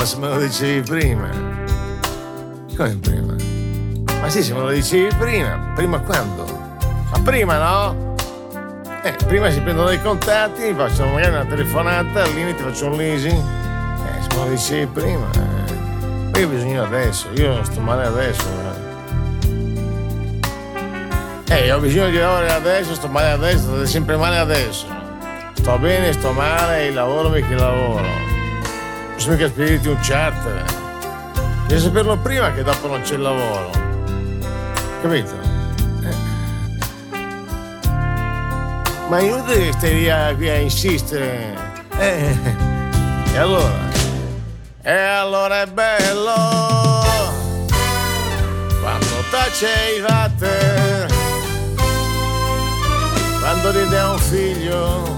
Ma se me lo dicevi prima. Come prima? Ma sì, se me lo dicevi prima. Prima quando? Ma prima no? Eh, prima si prendono dei contatti, mi facciano magari una telefonata, al limite faccio un leasing. Eh, se me lo dicevi prima. Eh. Io ho bisogno adesso, io sto male adesso. Eh, Eh, ho bisogno di lavorare adesso, sto male adesso, sto sempre male adesso. Sto bene, sto male, il lavoro perché lavoro. Non posso mica spedire un charter. Devi saperlo prima che dopo non c'è il lavoro. Capito? Eh. Ma inutile che stai lì a, qui a insistere. Eh. E allora? E allora è bello quando tace i vatte, quando ride a un figlio,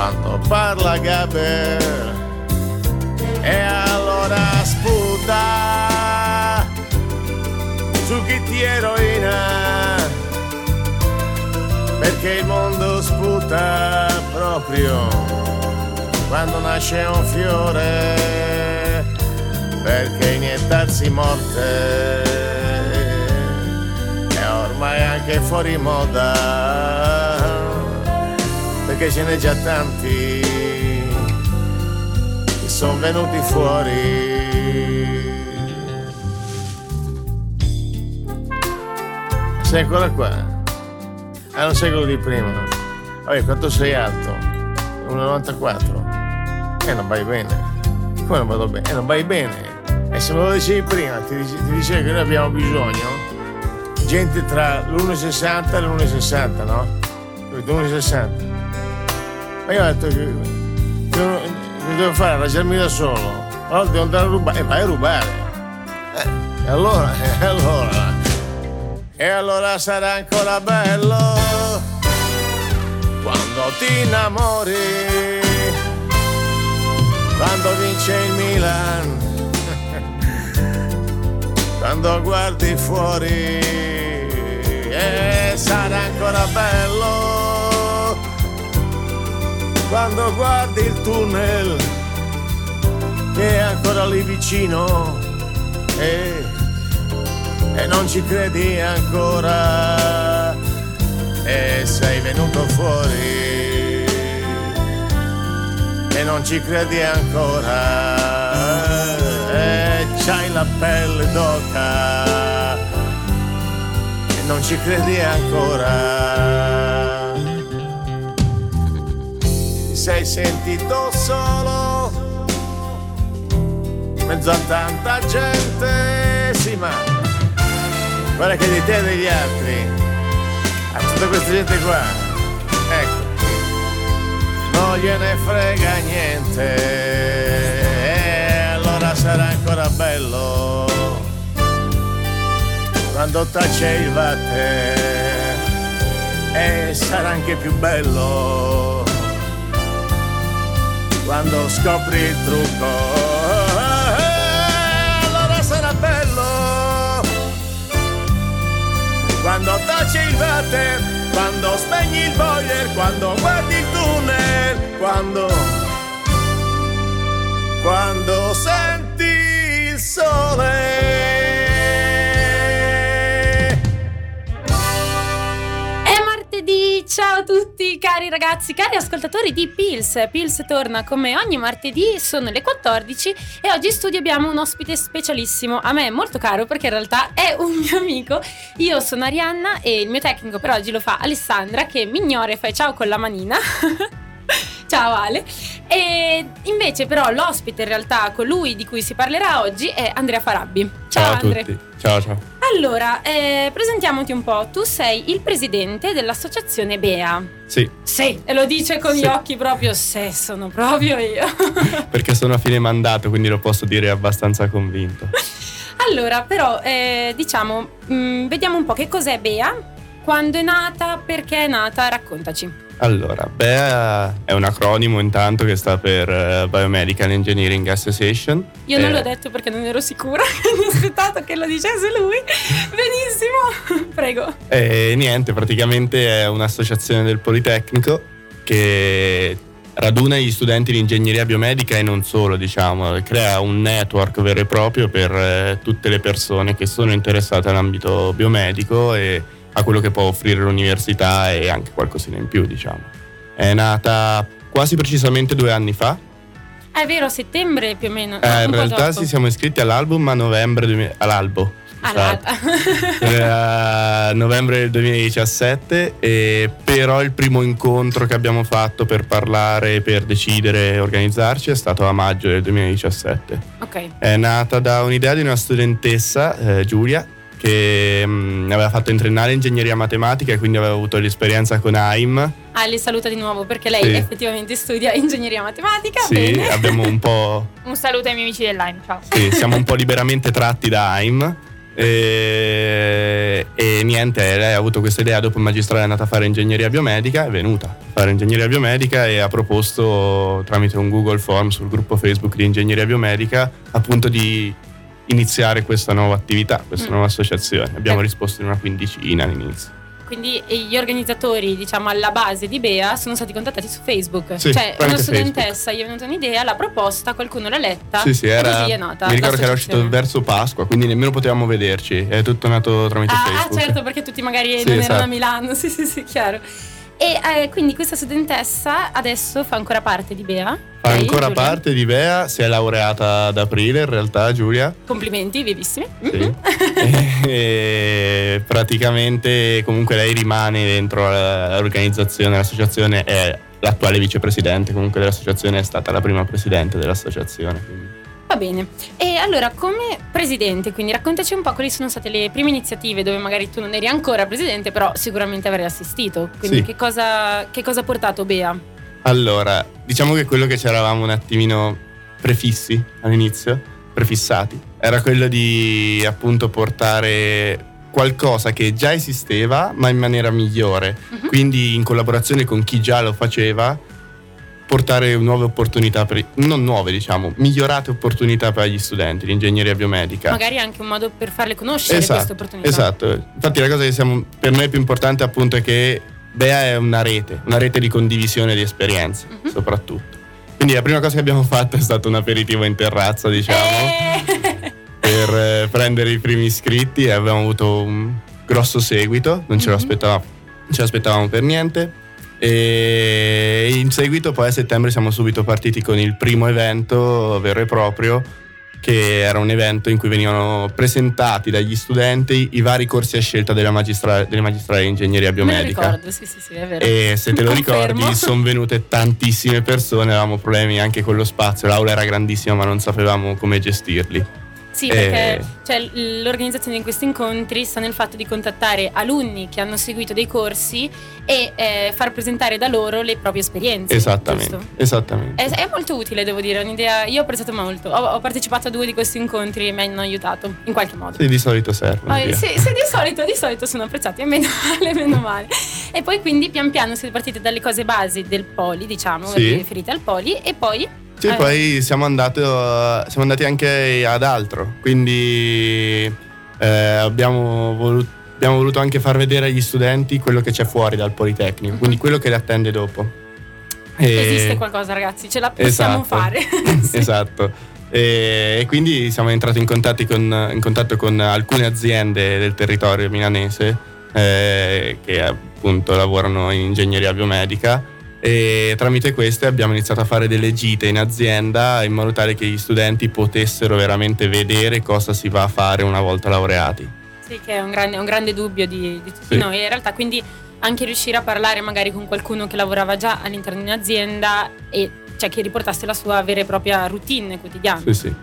quando parla Gaber, e allora sputa su chi ti eroina, perché il mondo sputa proprio quando nasce un fiore perché iniettarsi morte è ormai anche fuori moda perché ce n'è già tanti che sono venuti fuori. Sei ancora qua? Ah, non sei quello di prima. Oh, Vabbè, quanto sei alto? 1,94. E eh, non vai bene. Come non vado bene? E non vai bene. E se me lo dicevi prima, ti, dice, ti dicevo che noi abbiamo bisogno gente tra l'1,60 e l'1,60, no? L'1,60. Ma io ho detto che, non- che devo fare? Arrangiarmi da solo. Allora devo andare a rubare. E vai a rubare. Eh, e allora, e allora. E allora sarà ancora bello quando ti innamori quando vince il Milan, quando guardi fuori e sarà ancora bello, quando guardi il tunnel che è ancora lì vicino e, e non ci credi ancora e sei venuto fuori e non ci credi ancora e c'hai la pelle d'oca e non ci credi ancora sei sentito solo. In mezzo a tanta gente sì ma guarda che di te e degli altri a tutta questa gente qua ecco non gliene frega niente. E allora sarà ancora bello quando tace il vatte e sarà anche più bello quando scopri il trucco. E allora sarà bello. Quando tace il water, quando spegni il boiler, quando guardi il tunnel, quando cari ragazzi, cari ascoltatori di Pils. Pils torna come ogni martedì, sono le 14 e oggi in studio abbiamo un ospite specialissimo, a me molto caro perché in realtà è un mio amico. Io sono Arianna e il mio tecnico per oggi lo fa Alessandra che mi ignora e fa ciao con la manina. ciao Ciao Ale. E invece però l'ospite in realtà colui di cui si parlerà oggi è Andrea Farabbi. Ciao, Ciao a Andre. tutti. Ciao ciao. Allora, eh, presentiamoti un po'. Tu sei il presidente dell'associazione Bea. Sì, Sì, e lo dice con Sì. gli occhi proprio, se sono proprio io. perché sono a fine mandato, quindi lo posso dire abbastanza convinto. allora, però, eh, diciamo, mh, vediamo un po' che cos'è Bea, quando è nata, perché è nata, raccontaci. Allora, BEA è un acronimo intanto che sta per eh, Biomedical Engineering Association. Io non Eh, l'ho detto perché non ero sicura, quindi ho aspettato che lo dicesse lui. Benissimo, prego. E niente, praticamente è un'associazione del Politecnico che raduna gli studenti di ingegneria biomedica e non solo, diciamo, crea un network vero e proprio per eh, tutte le persone che sono interessate all'ambito biomedico e a quello che può offrire l'università e anche qualcosina in più, diciamo. È nata quasi precisamente due anni fa. È vero, a settembre più o meno. no, Eh, in realtà ci siamo iscritti all'album a novembre 2000 all'albo. La- Eh, novembre del 2017 e però il primo incontro che abbiamo fatto per parlare, per decidere e organizzarci è stato a maggio del 2017. ok. È nata da un'idea di una studentessa, eh, Giulia, che mm, aveva fatto in triennale ingegneria matematica e quindi aveva avuto l'esperienza con AIM. Ah, li saluta di nuovo perché lei Sì. effettivamente studia ingegneria matematica. Sì, bene. abbiamo un po'... Un saluto ai miei amici dell'Aim, ciao. Sì, siamo un po' liberamente tratti da AIM. E, e niente, lei ha avuto questa idea dopo il magistrale è andata a fare ingegneria biomedica, è venuta a fare ingegneria biomedica e ha proposto tramite un Google Form sul gruppo Facebook di ingegneria biomedica appunto di iniziare questa nuova attività, questa Mm. nuova associazione. Abbiamo Eh. risposto in una quindicina all'inizio. Quindi gli organizzatori, diciamo, alla base di Bea sono stati contattati su Facebook. Sì, cioè, una studentessa gli è venuta un'idea, l'ha proposta, qualcuno l'ha letta. Sì, sì, era, così è nata. mi ricordo che era uscito verso Pasqua, quindi nemmeno potevamo vederci, è tutto nato tramite Ah, ah, Facebook. certo, perché tutti magari Sì, non erano esatto. a Milano. Sì, sì, sì, chiaro. E eh, quindi questa studentessa adesso fa ancora parte di Bea. Fa Lei, ancora Giulia? parte di Bea, si è laureata ad aprile in realtà Giulia. Complimenti, vivissimi. Sì. Mhm. e praticamente comunque lei rimane dentro l'organizzazione, l'associazione è l'attuale vicepresidente, comunque dell'associazione è stata la prima presidente dell'associazione. quindi. Bene. E allora, come presidente, quindi raccontaci un po' quali sono state le prime iniziative dove magari tu non eri ancora presidente, però sicuramente avrei assistito. Quindi Sì. che, cosa, che cosa ha portato Bea? Allora, diciamo che quello che ci eravamo un attimino prefissi all'inizio, prefissati, era quello di appunto portare qualcosa che già esisteva ma in maniera migliore, Mhm. quindi in collaborazione con chi già lo faceva portare nuove opportunità per, non nuove diciamo, migliorate opportunità per gli studenti di ingegneria biomedica. Magari anche un modo per farle conoscere queste Esatto, opportunità. esatto. Infatti la cosa che siamo, per noi è più importante appunto è che Bea è una rete, una rete di condivisione di esperienze Mhm. soprattutto. Quindi la prima cosa che abbiamo fatto è stato un aperitivo in terrazza, diciamo, Eh! per eh, prendere i primi iscritti e abbiamo avuto un grosso seguito, non ce lo Mhm. aspettavamo, non ce l'aspettavamo per niente. E in seguito poi a settembre siamo subito partiti con il primo evento vero e proprio che era un evento in cui venivano presentati dagli studenti i vari corsi a scelta della magistra- delle magistrali di ingegneria Me lo biomedica. ricordo, sì, sì, sì, è vero. E se te lo ricordi, sono venute tantissime persone, avevamo problemi anche con lo spazio, l'aula era grandissima ma non sapevamo come gestirli. Sì, perché Eh. cioè, l'organizzazione di questi incontri sta nel fatto di contattare alunni che hanno seguito dei corsi e eh, far presentare da loro le proprie esperienze. Esattamente, esattamente. È, è molto utile, devo dire, è un'idea. Io ho apprezzato molto. Ho, ho partecipato a due di questi incontri e mi hanno aiutato in qualche modo. Sì, di solito servono. Via. sì, sì, di solito, di solito sono apprezzati, e meno male, meno male. E poi quindi pian piano siete partite dalle cose basi del poli, diciamo, Sì. riferite al poli, e poi Sì, Eh. poi siamo, andato, siamo andati anche ad altro, quindi eh, abbiamo, volu- abbiamo voluto anche far vedere agli studenti quello che c'è fuori dal Politecnico, quindi quello che li attende dopo. E- esiste qualcosa, ragazzi, ce la possiamo Esatto. fare. Sì. Esatto. E, e quindi siamo entrati in, con- in contatto con alcune aziende del territorio milanese eh, che appunto lavorano in ingegneria biomedica e tramite queste abbiamo iniziato a fare delle gite in azienda in modo tale che gli studenti potessero veramente vedere cosa si va a fare una volta laureati. Sì, che è un grande, un grande dubbio di, di tutti Sì. noi. In realtà, quindi anche riuscire a parlare magari con qualcuno che lavorava già all'interno di un'azienda e cioè che riportasse la sua vera e propria routine quotidiana. Sì, sì.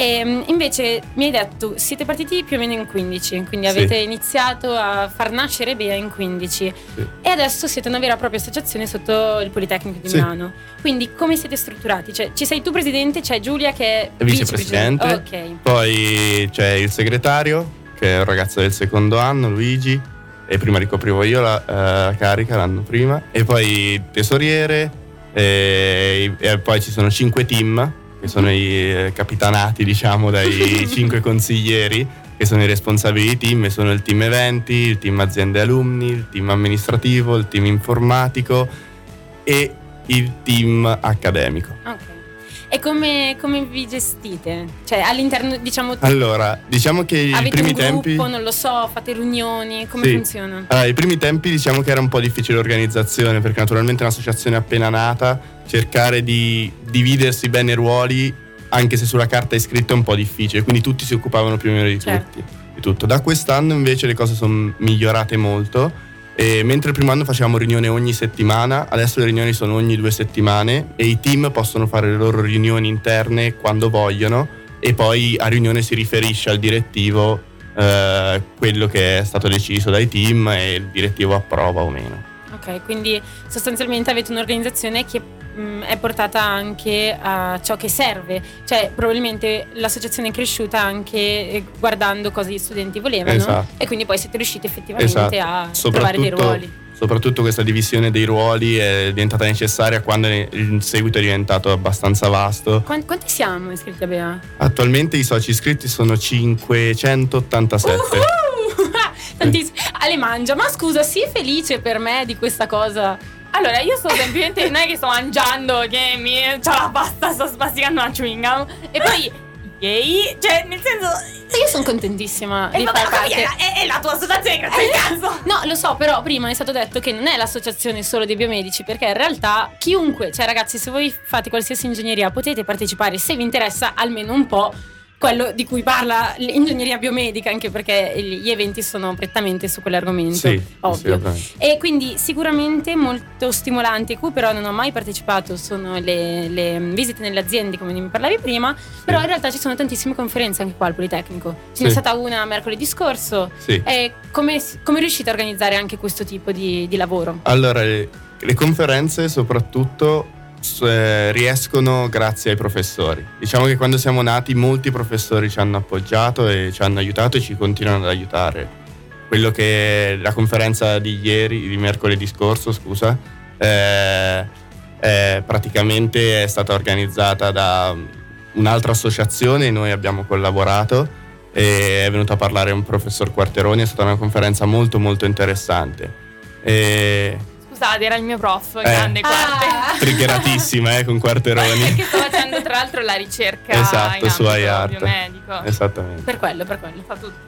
E mm, invece mi hai detto, siete partiti più o meno in 15, quindi Sì. avete iniziato a far nascere Bea in 15 Sì. e adesso siete una vera e propria associazione sotto il Politecnico di Sì. Milano. Quindi come siete strutturati? Cioè, ci sei tu presidente, c'è Giulia che è vicepresidente. Ok. Poi c'è il segretario, che è un ragazzo del secondo anno, Luigi, e prima ricoprivo io la eh, carica l'anno prima. E poi il tesoriere, e, e poi ci sono cinque team, che sono i eh, capitanati, diciamo, dai cinque consiglieri, che sono i responsabili di team, e sono il team eventi, il team aziende alumni, il team amministrativo, il team informatico e il team accademico. Ok. E come, come vi gestite? Cioè all'interno, diciamo, Allora, diciamo che i avete primi un gruppo, tempi... non lo so, fate riunioni, come Sì. funziona? Allora, i primi tempi diciamo che era un po' difficile l'organizzazione perché naturalmente è un'associazione appena nata, cercare di dividersi bene i ruoli, anche se sulla carta è scritto è un po' difficile, quindi tutti si occupavano più o meno di, Certo. tutti, di tutto. Da quest'anno invece le cose sono migliorate molto. E mentre il primo anno facevamo riunioni ogni settimana, adesso le riunioni sono ogni due settimane e i team possono fare le loro riunioni interne quando vogliono e poi a riunione si riferisce al direttivo eh, quello che è stato deciso dai team e il direttivo approva o meno. Ok, quindi sostanzialmente avete un'organizzazione che mh, è portata anche a ciò che serve, cioè probabilmente l'associazione è cresciuta anche eh, guardando cosa gli studenti volevano Esatto. e quindi poi siete riusciti effettivamente Esatto. a trovare dei ruoli. soprattutto questa divisione dei ruoli è diventata necessaria quando il seguito è diventato abbastanza vasto. Quan- quanti siamo iscritti a Bea? Attualmente i soci iscritti sono 587. Uhuh! Tantissimi. Ale mangia, ma scusa, sii felice per me di questa cosa. Allora, io sto semplicemente. non è che sto mangiando, che mi. C'ho la pasta, sto spasticando una chewing gum. E poi. Gay, cioè, nel senso. Io sono contentissima E di vabbè, far parte. è, è la tua associazione, grazie al cazzo. No, lo so, però prima è stato detto che non è l'associazione solo dei biomedici, perché in realtà chiunque, cioè ragazzi, se voi fate qualsiasi ingegneria potete partecipare se vi interessa almeno un po' quello di cui parla l'ingegneria biomedica, anche perché gli eventi sono prettamente su quell'argomento, Sì, ovvio. assolutamente. E quindi sicuramente molto stimolante, cui però non ho mai partecipato, sono le, le visite nelle aziende come mi parlavi prima, però in realtà ci sono tantissime conferenze anche qua al Politecnico. Ce n'è Sì. stata una mercoledì scorso, Sì. e come, come riuscite a organizzare anche questo tipo di, di lavoro? Allora, le, le conferenze soprattutto eh, riescono grazie ai professori. Diciamo che quando siamo nati molti professori ci hanno appoggiato e ci hanno aiutato e ci continuano ad aiutare. Quello che la conferenza di ieri, di mercoledì scorso, scusa, eh, è praticamente è stata organizzata da un'altra associazione e noi abbiamo collaborato e è venuto a parlare un professor Quarteroni, è stata una conferenza molto molto interessante. E Scusate, era il mio prof, grande quarte. Ah. triggeratissima eh, con Quarteroni. Che sto facendo tra l'altro la ricerca Esatto, in su iArt. biomedico. Esattamente. Per quello, per quello. Fa tutto.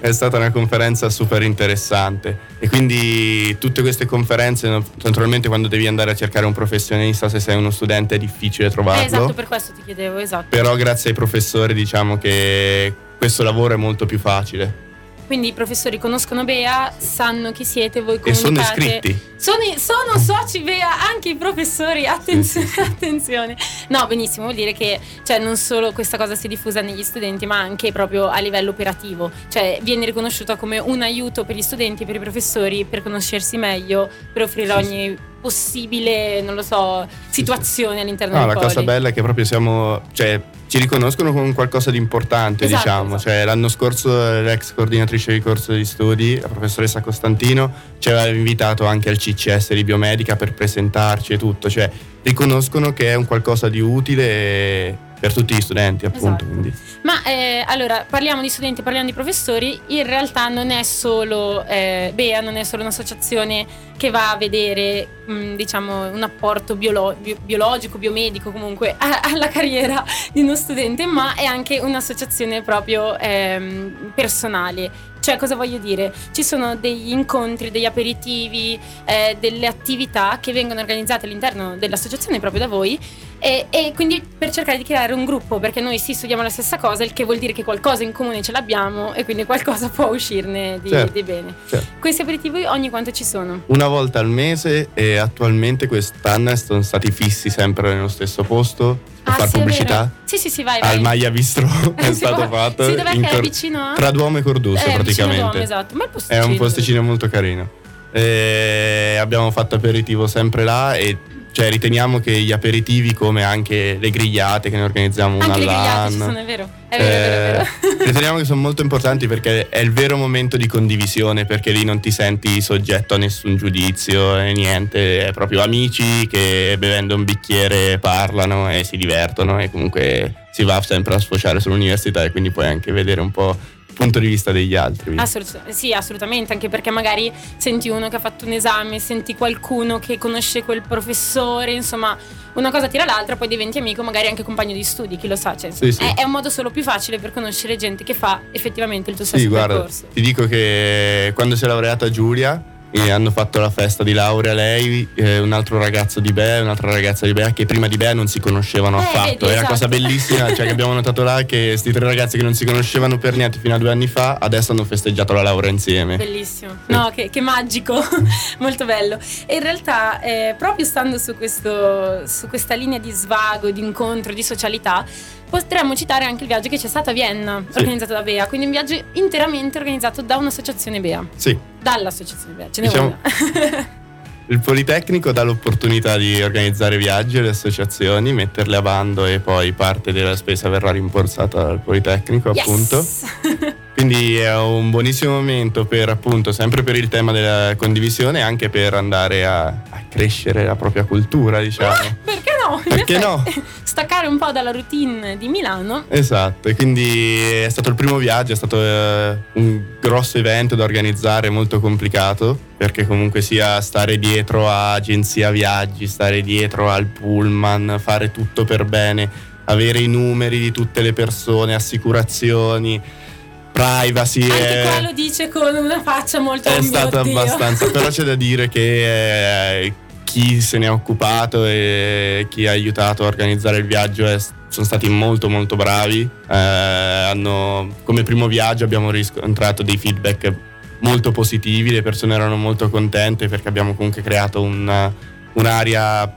È stata una conferenza super interessante e quindi tutte queste conferenze, naturalmente quando devi andare a cercare un professionista se sei uno studente è difficile trovarlo, Eh, esatto, per questo ti chiedevo, esatto. però grazie ai professori diciamo che questo lavoro è molto più facile Quindi i professori conoscono Bea, sanno chi siete, voi e sono comunicate. iscritti. Sono, sono soci Bea anche i professori, attenzione, attenzione. No, benissimo, vuol dire che cioè, non solo questa cosa si è diffusa negli studenti, ma anche proprio a livello operativo. Cioè viene riconosciuta come un aiuto per gli studenti e per i professori per conoscersi meglio, per offrire Sì, ogni possibile, non lo so, situazione all'interno No, del la cosa bella è che proprio siamo, cioè, ci riconoscono come qualcosa di importante, Esatto, diciamo. esatto. Cioè, l'anno scorso l'ex coordinatrice di corso di studi, la professoressa Costantino, ci aveva invitato anche al CCS di biomedica per presentarci e tutto. Cioè, riconoscono che è un qualcosa di utile per tutti gli studenti, appunto. Esatto. Ma eh, allora parliamo di studenti, parliamo di professori. In realtà non è solo eh, Bea, non è solo un'associazione che va a vedere, mh, diciamo, un apporto biolo- bio- biologico, biomedico comunque a- alla carriera di uno studente, ma è anche un'associazione proprio ehm, personale. Cioè, cosa voglio dire? Ci sono degli incontri, degli aperitivi, eh, delle attività che vengono organizzate all'interno dell'associazione proprio da voi E, e quindi per cercare di creare un gruppo, perché noi sì studiamo la stessa cosa, il che vuol dire che qualcosa in comune ce l'abbiamo e quindi qualcosa può uscirne di, Certo. di bene. Certo. Questi aperitivi ogni quanto ci sono? Una volta al mese e attualmente quest'anno sono stati fissi sempre nello stesso posto. Per far Ah, sì, è pubblicità. Sì, sì, sì, vai, vai. Al Maglia Bistro è Si stato può- fatto. Sì, dov'è in che è Cor- vicino a? Tra Duomo e Cordusso Eh, praticamente. Duomo, esatto. Ma il È posticino. un posticino molto carino. E abbiamo fatto aperitivo sempre là e cioè, riteniamo che gli aperitivi come anche le grigliate che ne organizziamo una Anche all'anno. sono, è vero. È vero, è vero, vero. eh, riteniamo che sono molto importanti perché è il vero momento di condivisione perché lì non ti senti soggetto a nessun giudizio e niente, è proprio amici che bevendo un bicchiere parlano e si divertono e comunque si va sempre a sfociare sull'università e quindi puoi anche vedere un po' punto di vista degli altri. Assolut- sì, assolutamente, anche perché magari senti uno che ha fatto un esame, senti qualcuno che conosce quel professore, insomma, una cosa tira l'altra, poi diventi amico, magari anche compagno di studi, chi lo sa. Cioè, Sì, sì. È, è un modo solo più facile per conoscere gente che fa effettivamente il tuo Sì, stesso guarda, percorso. ti dico che quando si è laureata Giulia e hanno fatto la festa di laurea lei, eh, un altro ragazzo di Bea e un'altra ragazza di Bea che prima di Bea non si conoscevano Eh, affatto. vedi, e la esatto. cosa bellissima, cioè che abbiamo notato là che questi tre ragazzi che non si conoscevano per niente fino a due anni fa, adesso hanno festeggiato la laurea insieme. Bellissimo, no, che, che magico, molto bello. E in realtà, eh, proprio stando su, questo, su questa linea di svago, di incontro, di socialità, potremmo citare anche il viaggio che c'è stato a Vienna, Sì. organizzato da Bea. Quindi un viaggio interamente organizzato da un'associazione Bea, Sì, dall'associazione Bea, ce n'è Diciamo- una. il Politecnico dà l'opportunità di organizzare viaggi alle associazioni, metterle a bando e poi parte della spesa verrà rimborsata dal Politecnico, Yes! appunto. Quindi è un buonissimo momento per appunto, sempre per il tema della condivisione, anche per andare a, a crescere la propria cultura, diciamo. Perché no? Perché no? Staccare un po' dalla routine di Milano. Esatto, e quindi è stato il primo viaggio, è stato eh, un grosso evento da organizzare, molto complicato, perché comunque sia stare dietro a agenzia viaggi, stare dietro al pullman, fare tutto per bene, avere i numeri di tutte le persone, assicurazioni, privacy. Anche è- qua lo dice con una faccia molto è "Oh mio stato Dio". abbastanza, però c'è da dire che eh, chi se ne è occupato e chi ha aiutato a organizzare il viaggio è- sono stati molto molto bravi. Eh, hanno- come primo viaggio abbiamo riscontrato dei feedback molto positivi, le persone erano molto contente perché abbiamo comunque creato una- un'area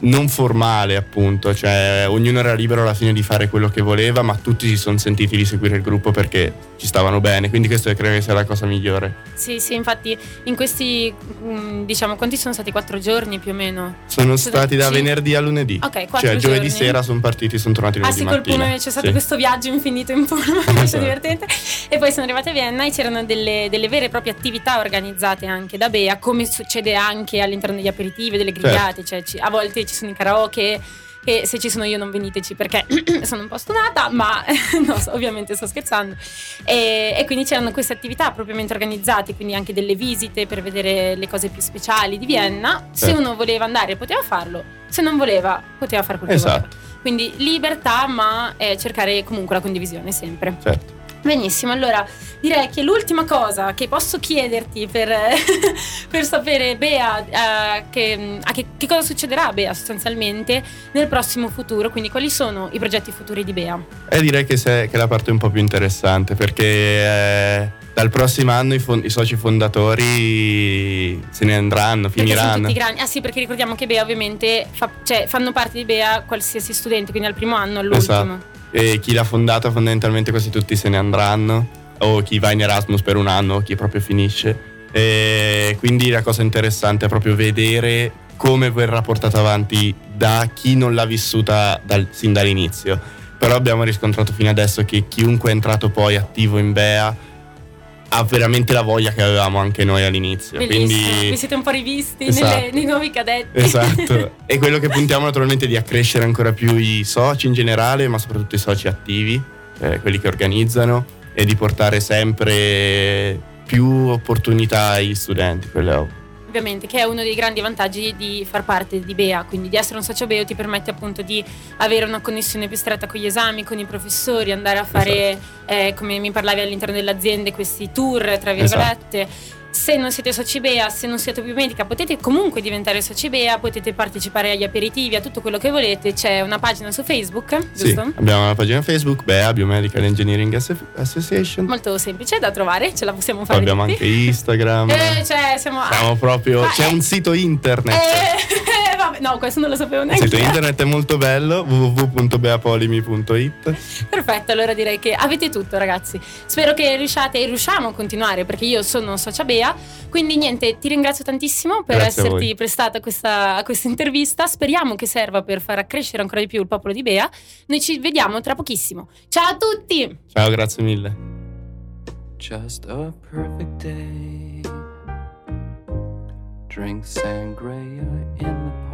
non formale appunto, cioè ognuno era libero alla fine di fare quello che voleva, ma tutti si sono sentiti di seguire il gruppo perché ci stavano bene, quindi questo credo che sia la cosa migliore. Sì, sì, infatti in questi, mm, diciamo, quanti sono stati? Quattro giorni più o meno? Sono Sì. stati da venerdì a lunedì. Ok, quattro Cioè giovedì giorni. sera sono partiti, sono tornati Ah lunedì sì, col pullman c'è stato Sì. questo viaggio infinito in pullman, molto Esatto. divertente. E poi sono arrivate a Vienna e c'erano delle, delle vere e proprie attività organizzate anche da Bea, come succede anche all'interno degli aperitivi, delle Certo. grigliate, cioè ci- a volte ci sono i karaoke. E se ci sono io non veniteci perché sono un po' stonata, ma no, ovviamente sto scherzando. E, e quindi c'erano queste attività propriamente organizzate, quindi anche delle visite per vedere le cose più speciali di Vienna. Se Certo. uno voleva andare poteva farlo, se non voleva poteva fare quel che Esatto. voleva. Quindi libertà, ma eh, cercare comunque la condivisione sempre. Certo. Benissimo, allora direi che l'ultima cosa che posso chiederti per, per sapere, Bea, eh, che, a che, che cosa succederà a Bea sostanzialmente nel prossimo futuro, quindi quali sono i progetti futuri di Bea? E direi che, se- che è la parte un po' più interessante perché eh, dal prossimo anno i, fon- i soci fondatori se ne andranno, finiranno. Ah sì, perché ricordiamo che Bea ovviamente fa- cioè, fanno parte di Bea qualsiasi studente, quindi dal primo anno all'ultimo. Esatto. E chi l'ha fondata fondamentalmente quasi tutti se ne andranno o chi va in Erasmus per un anno o chi proprio finisce. E quindi la cosa interessante è proprio vedere come verrà portata avanti da chi non l'ha vissuta dal- sin dall'inizio. Però abbiamo riscontrato fino adesso che chiunque è entrato poi attivo in Bea ha veramente la voglia che avevamo anche noi all'inizio. Bellissimo. Quindi Vi siete un po' rivisti Esatto. nelle- nei nuovi cadetti. Esatto, e quello che puntiamo naturalmente è di accrescere ancora più i soci in generale, ma soprattutto i soci attivi, eh, quelli che organizzano, e di portare sempre più opportunità agli studenti, quello è ovvio. Ovviamente, che è uno dei grandi vantaggi di far parte di Bea, quindi di essere un socio Beo ti permette appunto di avere una connessione più stretta con gli esami, con i professori, andare a fare, Esatto. eh, come mi parlavi all'interno delle aziende, questi tour, tra virgolette. Se non siete soci Bea, se non siete biomedica, potete comunque diventare soci Bea, potete partecipare agli aperitivi, a tutto quello che volete. C'è una pagina su Facebook, Sì, giusto? abbiamo una pagina Facebook, BEA Biomedical Engineering Asso- Association. Molto semplice da trovare, ce la possiamo Poi fare. abbiamo tutti. anche Instagram. Eh, cioè, siamo. Siamo proprio. Ma C'è è- un sito internet. Eh, vabbè, no, questo non lo sapevo Il neanche. sito internet è molto bello, www.beapolimi.it. Perfetto, allora direi che avete tutto, ragazzi. Spero che riusciate e riusciamo a continuare perché io sono socia Bea. Quindi, niente, ti ringrazio tantissimo per Grazie esserti prestata a questa, a questa intervista. Speriamo che serva per far accrescere ancora di più il popolo di Bea. Noi ci vediamo tra pochissimo. Ciao a tutti! Ciao, grazie mille. Just a perfect day. Drink sangria in the park.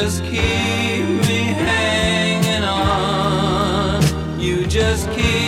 Just keep me hanging on. You just keep